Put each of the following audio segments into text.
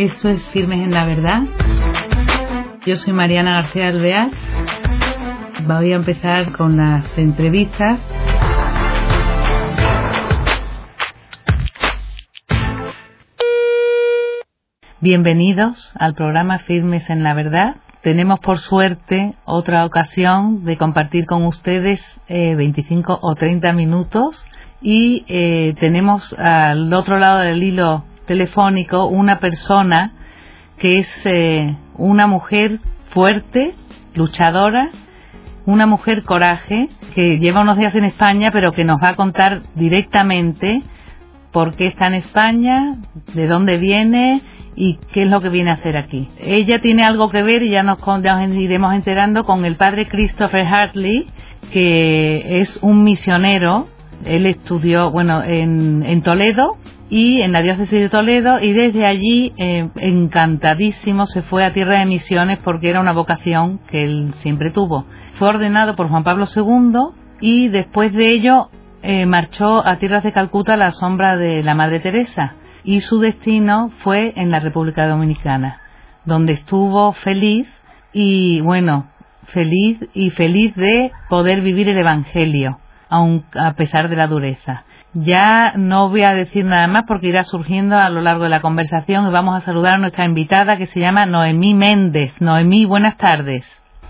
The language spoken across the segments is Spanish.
Esto es Firmes en la Verdad. Yo soy Mariana García Alvear. Voy a empezar con las entrevistas. Bienvenidos al programa Firmes en la Verdad. Tenemos por suerte otra ocasión de compartir con ustedes 25 eh, o 30 minutos y eh, tenemos al otro lado del hilo telefónico una persona que es eh, una mujer fuerte, luchadora, una mujer coraje, que lleva unos días en España, pero que nos va a contar directamente por qué está en España, de dónde viene y qué es lo que viene a hacer aquí. Ella tiene algo que ver, y ya nos, nos iremos enterando, con el padre Christopher Hartley, que es un misionero. Él estudió, bueno, en, en Toledo, y en la diócesis de Toledo y desde allí eh, encantadísimo se fue a tierra de misiones porque era una vocación que él siempre tuvo. Fue ordenado por Juan Pablo II y después de ello eh, marchó a tierras de Calcuta a la sombra de la Madre Teresa y su destino fue en la República Dominicana, donde estuvo feliz y bueno, feliz y feliz de poder vivir el Evangelio, aun a pesar de la dureza. Ya no voy a decir nada más porque irá surgiendo a lo largo de la conversación y vamos a saludar a nuestra invitada que se llama Noemí Méndez. Noemí, buenas tardes.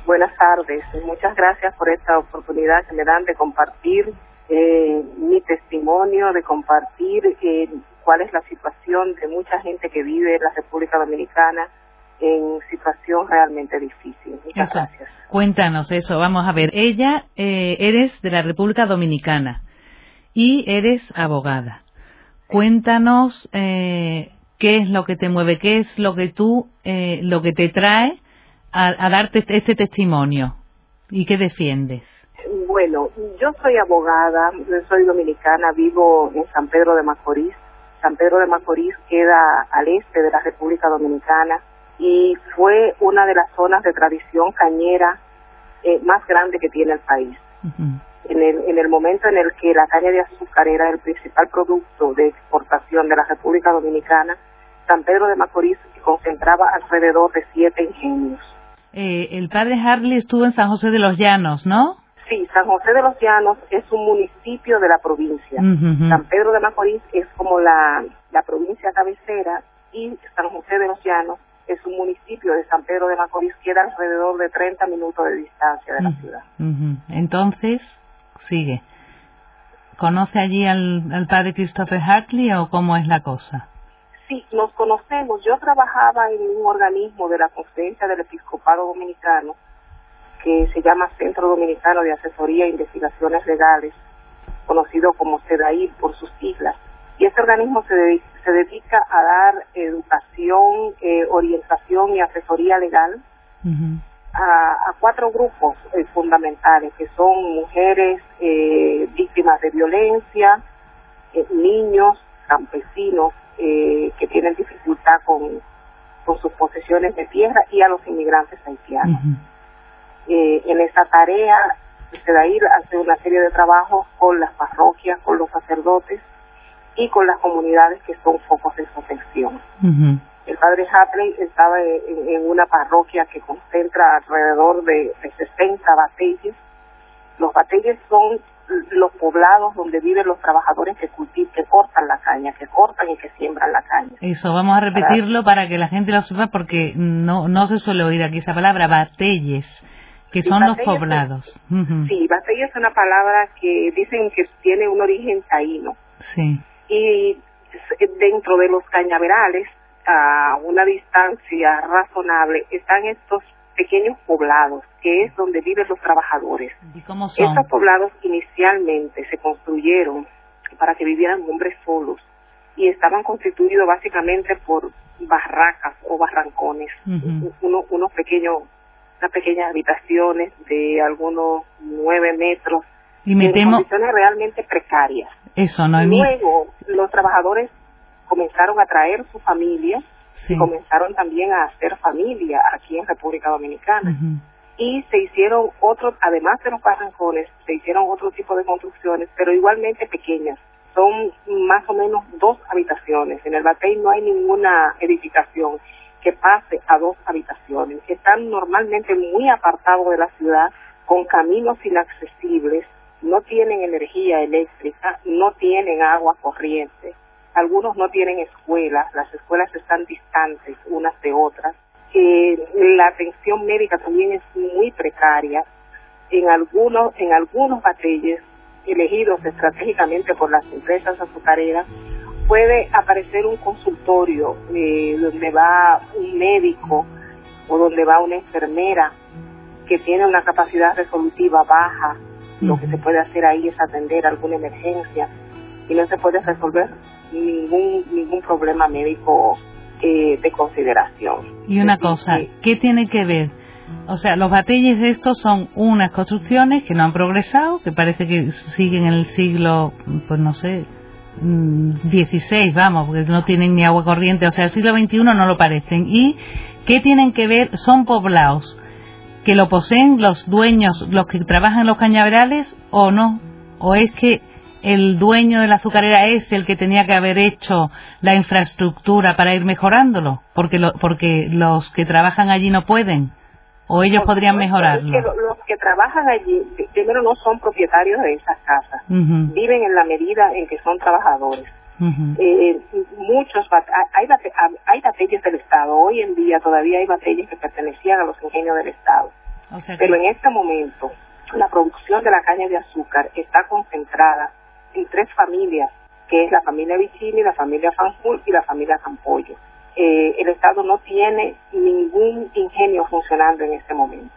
Buenas tardes. Muchas gracias por esta oportunidad que me dan de compartir eh, mi testimonio, de compartir eh, cuál es la situación de mucha gente que vive en la República Dominicana en situación realmente difícil. Muchas gracias. Cuéntanos eso. Vamos a ver. Ella, eh, eres de la República Dominicana y eres abogada. Cuéntanos eh, qué es lo que te mueve, qué es lo que tú, eh, lo que te trae a, darte este, este testimonio y qué defiendes. Bueno, yo soy abogada, soy dominicana, vivo en San Pedro de Macorís. San Pedro de Macorís queda al este de la República Dominicana y fue una de las zonas de tradición cañera eh, más grande que tiene el país en el, en el momento en el que la caña de azúcar era el principal producto de exportación de la República Dominicana, San Pedro de Macorís concentraba alrededor de siete ingenios. Eh, el padre Harley estuvo en San José de los Llanos, ¿no? Sí, San José de los Llanos es un municipio de la provincia. San Pedro de Macorís es como la, la provincia cabecera y San José de los Llanos es un municipio de San Pedro de Macorís, queda alrededor de 30 minutos de distancia de la ciudad. Entonces, sigue. ¿Conoce allí al, padre Christopher Hartley o cómo es la cosa? Sí, nos conocemos. Yo trabajaba en un organismo de la Conferencia del Episcopado Dominicano que se llama Centro Dominicano de Asesoría e Investigaciones Legales, conocido como CEDAI por sus siglas. Y este organismo se, se dedica a dar educación, eh, orientación y asesoría legal a, cuatro grupos eh, fundamentales, que son mujeres eh, víctimas de violencia, eh, niños, campesinos que tienen dificultad con, con sus posesiones de tierra y a los inmigrantes haitianos. en esa tarea se da ir a hacer una serie de trabajos con las parroquias, con los sacerdotes y con las comunidades que son focos de protección. El padre Hapley estaba en, una parroquia que concentra alrededor de, 60 batalles. Los batalles son los poblados donde viven los trabajadores que cultivan, que cortan la caña, que cortan y que siembran la caña. Eso, vamos a repetirlo para, que la gente lo sepa porque no, no se suele oír aquí esa palabra, batelles, que son los poblados. Sí, batelles es una palabra que dicen que tiene un origen taíno. Sí. Y dentro de los cañaverales a una distancia razonable están estos pequeños poblados, que es donde viven los trabajadores. ¿Y cómo son? Estos poblados inicialmente se construyeron para que vivieran hombres solos y estaban constituidos básicamente por barracas o barrancones, unos pequeños, unas pequeñas habitaciones de algunos nueve metros, y en condiciones realmente precarias. Eso, no Luego, los trabajadores comenzaron a traer su familia y comenzaron también a hacer familia aquí en República Dominicana. Y se hicieron otros, además de los barrancones, se hicieron otro tipo de construcciones, pero igualmente pequeñas, son más o menos dos habitaciones. En el Batey no hay ninguna edificación que pase a dos habitaciones. Están normalmente muy apartados de la ciudad, con caminos inaccesibles, no tienen energía eléctrica, no tienen agua corriente. Algunos no tienen escuelas, las escuelas están distantes unas de otras. Eh, la atención médica también es muy precaria. En algunos, en algunos batalles elegidos estratégicamente por las empresas azucareras, puede aparecer un consultorio eh, donde va un médico o donde va una enfermera que tiene una capacidad resolutiva baja. Lo que se puede hacer ahí es atender alguna emergencia y no se puede resolver ningún ningún problema médico eh, de consideración. Y una cosa, ¿qué tiene que ver o sea, los batalles de estos son unas construcciones que no han progresado, que parece que siguen en el siglo, pues no sé, 16, mm, vamos, porque no tienen ni agua corriente, o sea, el siglo XXI no lo parecen. ¿Y qué tienen que ver? Son poblados que lo poseen los dueños, los que trabajan en los cañaverales o no? ¿O es que el dueño de la azucarera es el que tenía que haber hecho la infraestructura para ir mejorándolo? Porque, porque los que trabajan allí no pueden o ellos podrían mejorarlo. los que trabajan allí, primero no son propietarios de esas casas, viven en la medida en que son trabajadores. Eh, muchos hay hay batallas del Estado hoy en día todavía hay batallas que pertenecían a los ingenios del Estado pero en este momento la producción de la caña de azúcar está concentrada en tres familias que es la familia Vicini, la familia Fanjul y la familia Campollo eh, el Estado no tiene ningún ingenio funcionando en este momento.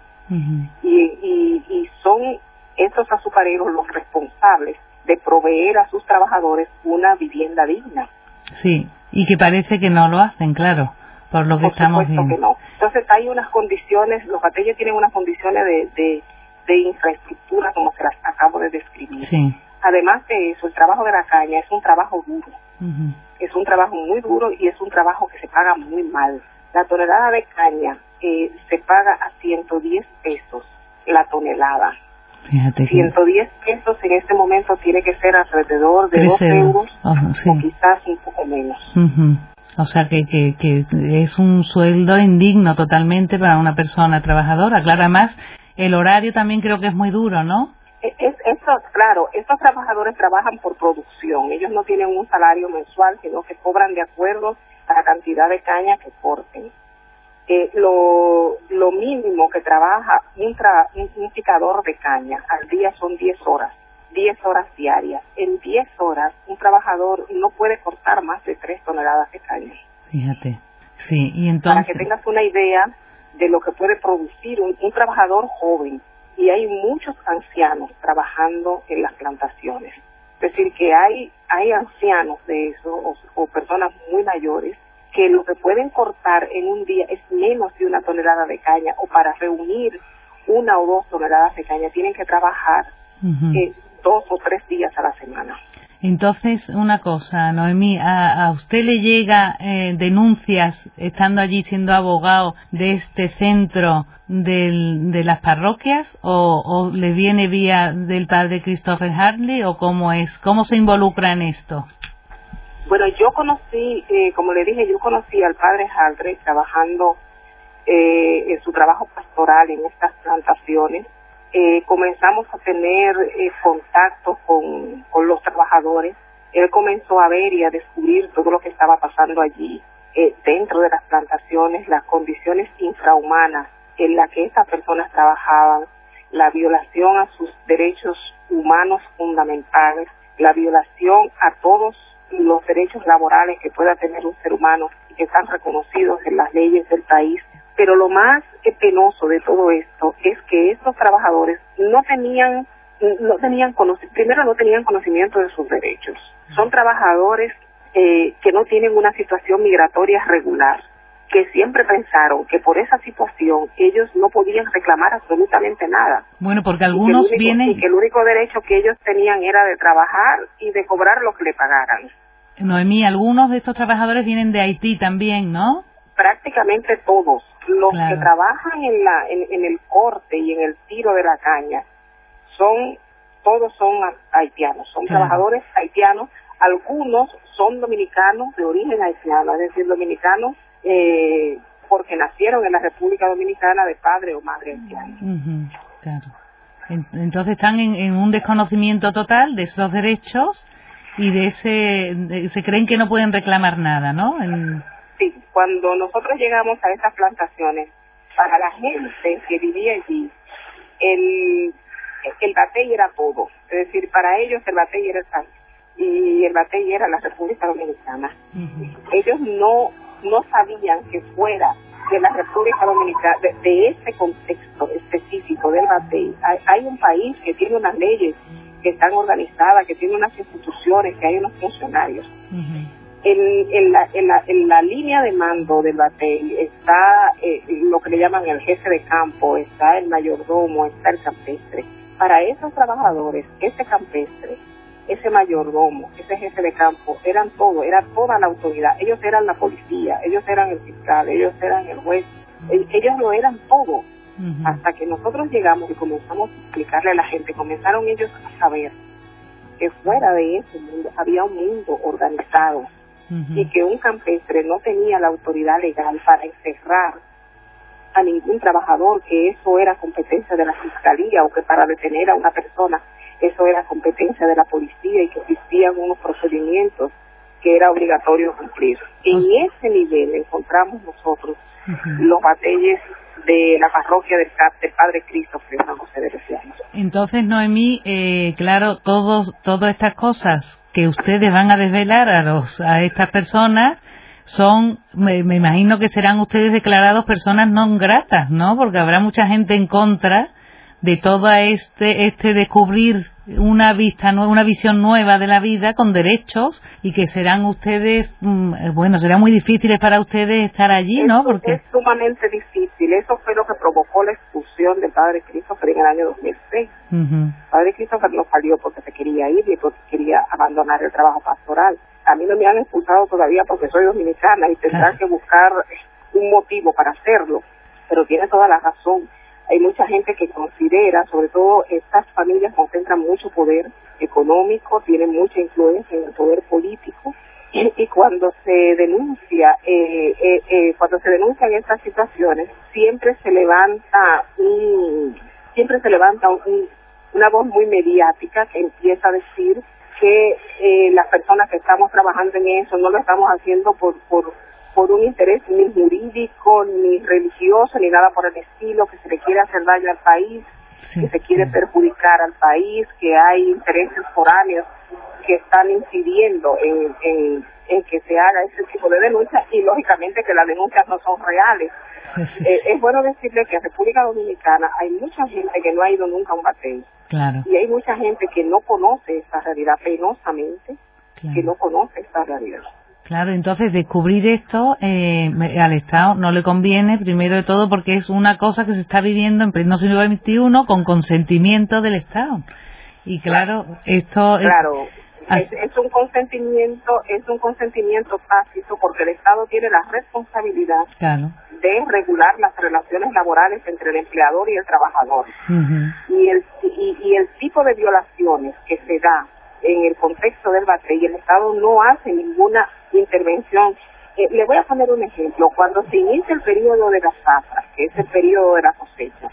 y, son estos azucareros los responsables de proveer a sus trabajadores una vivienda digna. Sí, y que parece que no lo hacen, claro, por lo que estamos viendo. que no. Entonces hay unas condiciones, los batalles tienen unas condiciones de, de, infraestructura como se las acabo de describir. Sí. Además de eso, el trabajo de la caña es un trabajo duro es un trabajo muy duro y es un trabajo que se paga muy mal. La tonelada de caña eh, se paga a 110 pesos la tonelada. Fíjate 110 pesos en este momento tiene que ser alrededor de 2 euros, o quizás un poco menos. O sea que, que, que, es un sueldo indigno totalmente para una persona trabajadora. Claro, además el horario también creo que es muy duro, ¿no? Es, claro, estos trabajadores trabajan por producción. Ellos no tienen un salario mensual, sino que cobran de acuerdo a la cantidad de caña que corten. Eh, lo, lo mínimo que trabaja un, un, picador de caña al día son 10 horas, 10 horas diarias. En 10 horas un trabajador no puede cortar más de 3 toneladas de caña. Fíjate, sí, y entonces... Para que tengas una idea de lo que puede producir un trabajador joven y hay muchos ancianos trabajando en las plantaciones. Es decir, que hay, hay ancianos de eso o, personas muy mayores que lo que pueden cortar en un día es menos de una tonelada de caña o para reunir una o dos toneladas de caña tienen que trabajar eh, dos o tres días a la semana. Entonces, una cosa, Noemí, ¿a, usted le llega eh, denuncias, estando allí siendo abogado de este centro de las parroquias, o, le viene vía del padre Christopher Hartley, o cómo es, cómo se involucra en esto? Bueno, yo conocí, eh, como le dije, yo conocí al padre Hartley trabajando eh, en su trabajo pastoral en estas plantaciones eh, comenzamos a tener eh, contacto con, los trabajadores. Él comenzó a ver y a descubrir todo lo que estaba pasando allí eh, dentro de las plantaciones, las condiciones infrahumanas en las que esas personas trabajaban, la violación a sus derechos humanos fundamentales, la violación a todos los derechos laborales que pueda tener un ser humano y que están reconocidos en las leyes del país pero lo más penoso de todo esto es que estos trabajadores no tenían, no tenían primero no tenían conocimiento de sus derechos. Son trabajadores eh, que no tienen una situación migratoria regular, que siempre pensaron que por esa situación ellos no podían reclamar absolutamente nada. Bueno, porque algunos vienen... Y que el único derecho que ellos tenían era de trabajar y de cobrar lo que le pagaran. Noemí, algunos de estos trabajadores vienen de Haití también, ¿no? Prácticamente todos los que trabajan en, la, en, el corte y en el tiro de la caña son, todos son haitianos, son trabajadores haitianos, algunos son dominicanos de origen haitiano, es decir, dominicanos eh, porque nacieron en la República Dominicana de padre o madre haitiana. claro. Entonces están en, un desconocimiento total de esos derechos y de ese se creen que no pueden reclamar nada, ¿no? Sí, cuando nosotros llegamos a esas plantaciones, para la gente que vivía allí, el, el batey era todo. Es decir, para ellos el batey era el país y el batey era la República Dominicana. Ellos no, no sabían que fuera de la República Dominicana, de, ese contexto específico del batey, hay, un país que tiene unas leyes que están organizadas, que tiene unas instituciones, que hay unos funcionarios en, la, en, la, en la línea de mando del batey está eh, lo que le llaman el jefe de campo, está el mayordomo, está el campestre. Para esos trabajadores, ese campestre, ese mayordomo, ese jefe de campo, eran todo, era toda la autoridad. Ellos eran la policía, ellos eran el fiscal, ellos eran el juez, e, ellos lo eran todo. Hasta que nosotros llegamos y comenzamos a explicarle a la gente, comenzaron ellos a saber que fuera de ese mundo había un mundo organizado, y que un campestre no tenía la autoridad legal para encerrar a ningún trabajador, que eso era competencia de la fiscalía o que para detener a una persona eso era competencia de la policía y que existían unos procedimientos que era obligatorio cumplir. En ese nivel encontramos nosotros los batalles de la parroquia del, Padre Cristo San José de Entonces, Noemí, eh, claro, todos, todas estas cosas que ustedes van a desvelar a, los, a estas personas son, me, imagino que serán ustedes declarados personas no gratas, ¿no? Porque habrá mucha gente en contra de todo este, este descubrir una vista una visión nueva de la vida con derechos y que serán ustedes mm, bueno serán muy difíciles para ustedes estar allí no porque es sumamente difícil. Eso fue lo que provocó la expulsión del padre Christopher en el año 2006 el padre Christopher no salió porque se quería ir y porque quería abandonar el trabajo pastoral. A mí no me han expulsado todavía porque soy dominicana y tendrán que buscar un motivo para hacerlo pero tiene toda la razón hay mucha gente que considera, sobre todo estas familias concentran mucho poder económico, tienen mucha influencia en el poder político y, cuando se denuncia, eh, eh, eh, cuando se denuncian estas situaciones, siempre se levanta un, siempre se levanta una voz muy mediática que empieza a decir que eh, las personas que estamos trabajando en eso no lo estamos haciendo por, por por un interés ni jurídico, ni religioso, ni nada por el estilo, que se le quiere hacer daño al país, que se quiere perjudicar al país, que hay intereses foráneos que están incidiendo en, en, en que se haga ese tipo de denuncias y lógicamente que las denuncias no son reales. Eh, es bueno decirle que en República Dominicana hay mucha gente que no ha ido nunca a un batey. Y hay mucha gente que no conoce esta realidad, penosamente, que no conoce esta realidad. Claro, entonces descubrir esto eh, al Estado no le conviene, primero de todo, porque es una cosa que se está viviendo en pleno siglo XXI con consentimiento del Estado. Y claro, esto claro. Es, es, un consentimiento, es un consentimiento tácito porque el Estado tiene la responsabilidad de regular las relaciones laborales entre el empleador y el trabajador. y, el, y, y el tipo de violaciones que se da en el contexto del bate y el Estado no hace ninguna intervención. Eh, le voy a poner un ejemplo. Cuando se inicia el periodo de las zafras, que es el periodo de la cosecha,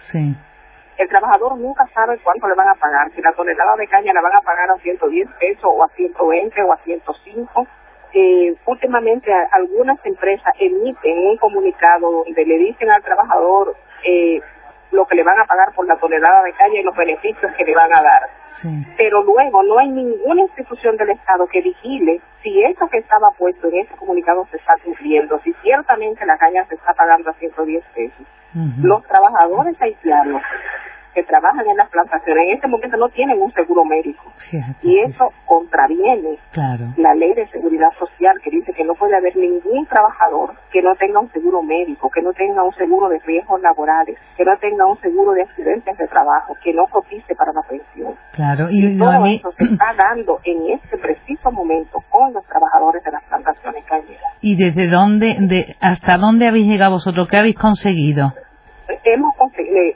el trabajador nunca sabe cuánto le van a pagar. Si la tonelada de caña la van a pagar a 110 pesos o a 120 o a 105. Eh, últimamente algunas empresas emiten un comunicado donde le dicen al trabajador eh, lo que le van a pagar por la tonelada de caña y los beneficios que le van a dar. Pero luego no hay ninguna institución del Estado que vigile si eso que estaba puesto en ese comunicado se está cumpliendo, si ciertamente la caña se está pagando a 110 pesos. Los trabajadores haitianos que trabajan en las plantaciones en este momento no tienen un seguro médico. y eso contraviene la ley de seguridad social que dice que no puede haber ningún trabajador que no tenga un seguro médico, que no tenga un seguro de riesgos laborales, que no tenga un seguro de accidentes de trabajo, que no cotice para la pensión. Claro, y, todo eso se está dando en este preciso momento con los trabajadores de las plantaciones cañeras. ¿Y desde dónde, de, hasta dónde habéis llegado vosotros? ¿Qué habéis conseguido? Hemos,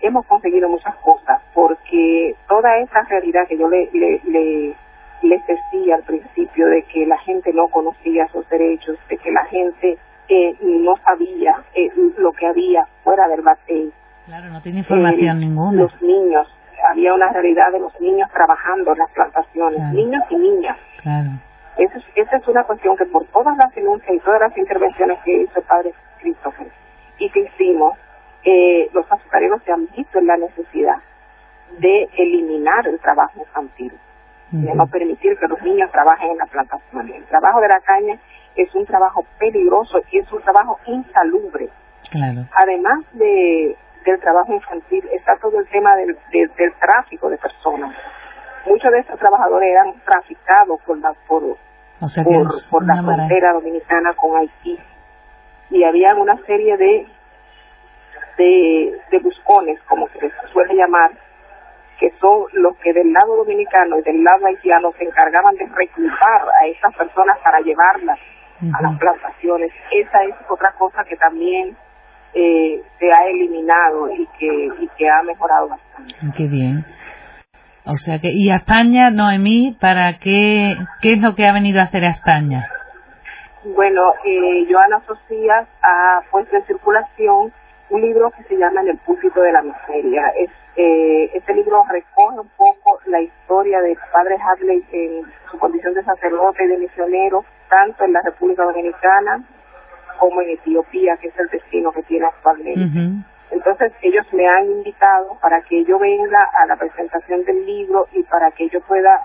hemos conseguido muchas cosas porque toda esa realidad que yo le, le, les decía al principio de que la gente no conocía sus derechos, de que la gente eh, no sabía eh, lo que había fuera del batey. Claro, no tiene información eh, ninguna. Los niños, había una realidad de los niños trabajando en las plantaciones, niños y niñas. Claro. Esa es, esa es una cuestión que por todas las denuncias y todas las intervenciones que hizo el padre Christopher y que hicimos, eh, los azucareros se han visto en la necesidad de eliminar el trabajo infantil, de no permitir que los niños trabajen en la plantación. El trabajo de la caña es un trabajo peligroso y es un trabajo insalubre. Claro. Además de, del trabajo infantil, está todo el tema del, del tráfico de personas. Muchos de estos trabajadores eran traficados por la, por, por, la frontera dominicana con Haití. Y había una serie de, de, de buscones, como se les suele llamar, que son los que del lado dominicano y del lado haitiano se encargaban de reclutar a esas personas para llevarlas a las plantaciones. Esa es otra cosa que también eh, se ha eliminado y que, y que ha mejorado bastante. Qué bien. O sea que, ¿y a España, Noemí, para qué, qué es lo que ha venido a hacer a España? Bueno, eh, Joana Socias ha puesto en circulación un libro que se llama En el púlpito de la miseria. Es, eh, este libro recoge un poco la historia del padre Hadley en su condición de sacerdote y de misionero, tanto en la República Dominicana como en Etiopía, que es el destino que tiene actualmente. Entonces ellos me han invitado para que yo venga a la presentación del libro y para que yo pueda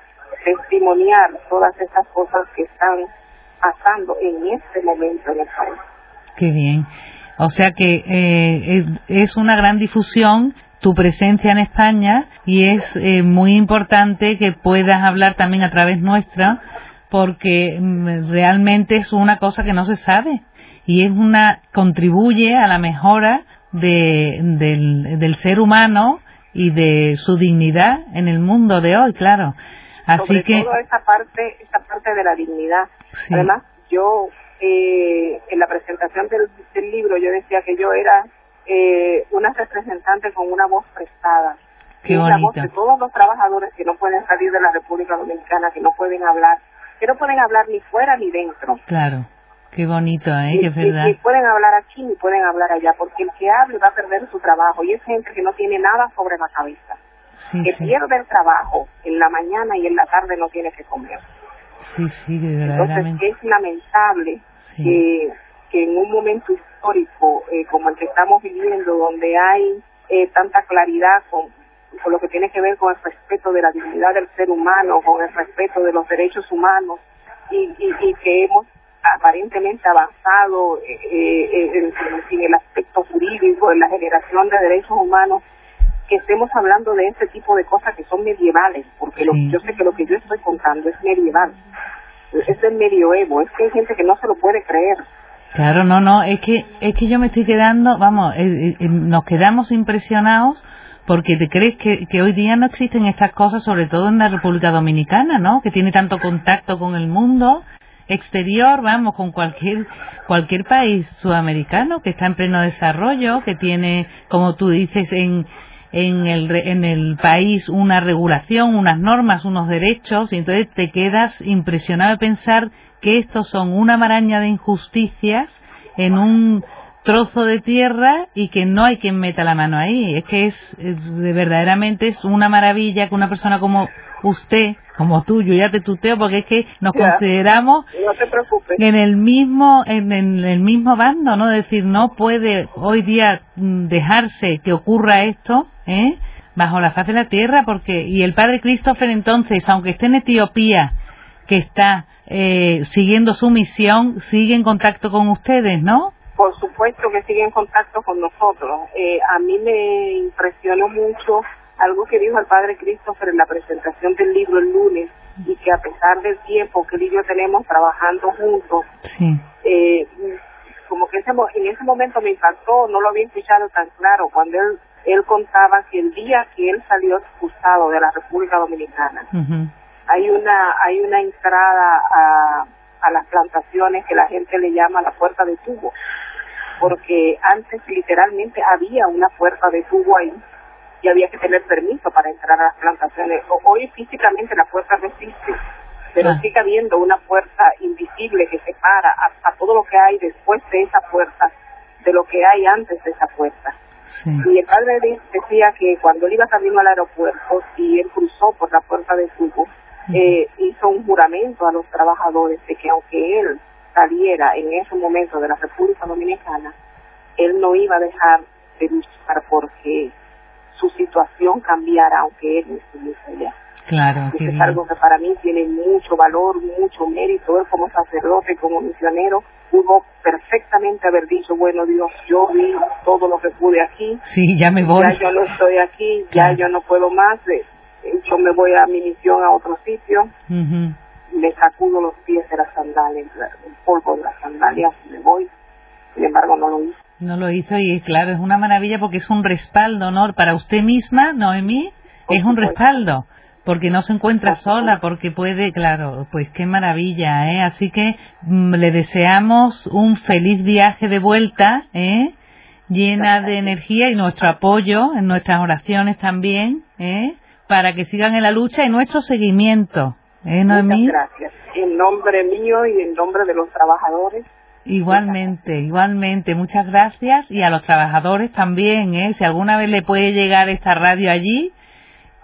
testimoniar todas esas cosas que están pasando en este momento en el país. Qué bien. O sea que eh, es, una gran difusión tu presencia en España y es eh, muy importante que puedas hablar también a través nuestra porque mm, realmente es una cosa que no se sabe y es una contribuye a la mejora de, del, del ser humano y de su dignidad en el mundo de hoy, claro. Así Sobre que todo esa parte, esa parte de la dignidad. Además, yo eh, en la presentación del, del, libro yo decía que yo era eh, una representante con una voz prestada. Qué una voz de todos los trabajadores que no pueden salir de la República Dominicana, que no pueden hablar, que no pueden hablar ni fuera ni dentro. Claro. Qué bonito, ¿eh? Que verdad. Y, pueden hablar aquí ni pueden hablar allá, porque el que hable va a perder su trabajo y es gente que no tiene nada sobre la cabeza. que pierde el trabajo en la mañana y en la tarde no tiene que comer. Sí, sí, verdaderamente. Entonces es lamentable que, que en un momento histórico eh, como el que estamos viviendo, donde hay eh, tanta claridad con, con lo que tiene que ver con el respeto de la dignidad del ser humano, con el respeto de los derechos humanos, y, y, y que hemos aparentemente avanzado eh, eh, en, el aspecto jurídico, en la generación de derechos humanos, que estemos hablando de este tipo de cosas que son medievales, porque yo sé que lo que yo estoy contando es medieval, es del medioevo, es que hay gente que no se lo puede creer. Claro, no, no, es que es que yo me estoy quedando, vamos, eh, nos quedamos impresionados porque te crees que, que, hoy día no existen estas cosas, sobre todo en la República Dominicana, ¿no? Que tiene tanto contacto con el mundo exterior, vamos, con cualquier, cualquier país sudamericano que está en pleno desarrollo, que tiene, como tú dices, en, en el, en el país una regulación, unas normas, unos derechos, y entonces te quedas impresionado de pensar que estos son una maraña de injusticias en un trozo de tierra y que no hay quien meta la mano ahí. Es que es, de verdaderamente es una maravilla que una persona como usted, como tú, yo ya te tuteo porque es que nos consideramos en el mismo en, el mismo bando, ¿no? Es decir, no puede hoy día mm, dejarse que ocurra esto, ¿eh? bajo la faz de la tierra porque y el padre Christopher entonces, aunque esté en Etiopía, que está eh, siguiendo su misión, sigue en contacto con ustedes, ¿no? Por supuesto que sigue en contacto con nosotros. Eh, a mí me impresionó mucho algo que dijo el padre Christopher en la presentación del libro el lunes y que a pesar del tiempo que él y yo tenemos trabajando juntos, eh, como que ese, en ese momento me impactó, no lo había escuchado tan claro, cuando él, él contaba que el día que él salió expulsado de la República Dominicana, hay una hay una entrada a, a las plantaciones que la gente le llama la puerta de tubo, porque antes literalmente había una puerta de tubo ahí y había que tener permiso para entrar a las plantaciones. Hoy físicamente la puerta no existe, pero Ah. sigue habiendo una puerta invisible que separa a, a todo lo que hay después de esa puerta de lo que hay antes de esa puerta. Sí. Y el padre de- decía que cuando él iba camino al aeropuerto y él cruzó por la puerta de tubo, eh, hizo un juramento a los trabajadores de que aunque él saliera en ese momento de la República Dominicana, él no iba a dejar de luchar porque su situación cambiara aunque él no estuviese allá. Claro, Eso es algo que para mí tiene mucho valor, mucho mérito. Él como sacerdote, como misionero, pudo perfectamente haber dicho, bueno Dios, yo vi todo lo que pude aquí, Sí, ya me voy. ya yo no estoy aquí, ya yo no puedo más, yo me voy a mi misión a otro sitio, Ujú. me sacudo los pies de las sandalias, el polvo de las sandalias, me voy. Sin embargo, no lo hice. No lo hizo y claro, es una maravilla porque es un respaldo, ¿no? Para usted misma, Noemí, es un respaldo. Porque no se encuentra sola, porque puede, claro, pues qué maravilla, ¿eh? Así que mm, le deseamos un feliz viaje de vuelta, ¿eh? Llena de energía y nuestro apoyo en nuestras oraciones también, ¿eh? Para que sigan en la lucha y nuestro seguimiento, ¿eh, Noemí? Muchas gracias. En nombre mío y en nombre de los trabajadores, Igualmente, igualmente, muchas gracias y a los trabajadores también, ¿eh? Si alguna vez le puede llegar esta radio allí,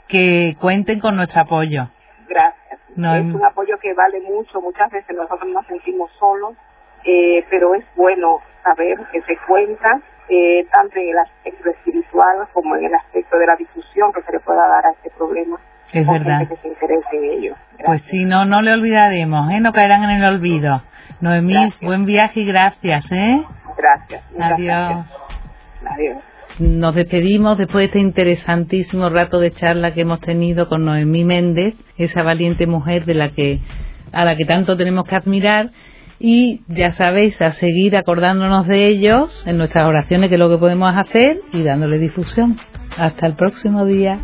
que cuenten con nuestro apoyo. gracias. No, es un apoyo que vale mucho. Muchas veces nosotros nos sentimos solos, eh, pero es bueno saber que se cuenta eh, tanto en el aspecto espiritual como en el aspecto de la difusión que se le pueda dar a este problema. Es verdad. gente que se interese en ello. Pues sí, no, no le olvidaremos, ¿eh? No caerán en el olvido. Noemí, Gracias. buen viaje y gracias, ¿eh? Gracias. Adiós. gracias. Adiós. Nos despedimos después de este interesantísimo rato de charla que hemos tenido con Noemí Méndez, esa valiente mujer de la que a la que tanto tenemos que admirar y ya sabéis a seguir acordándonos de ellos en nuestras oraciones que es lo que podemos hacer y dándole difusión. Hasta el próximo día.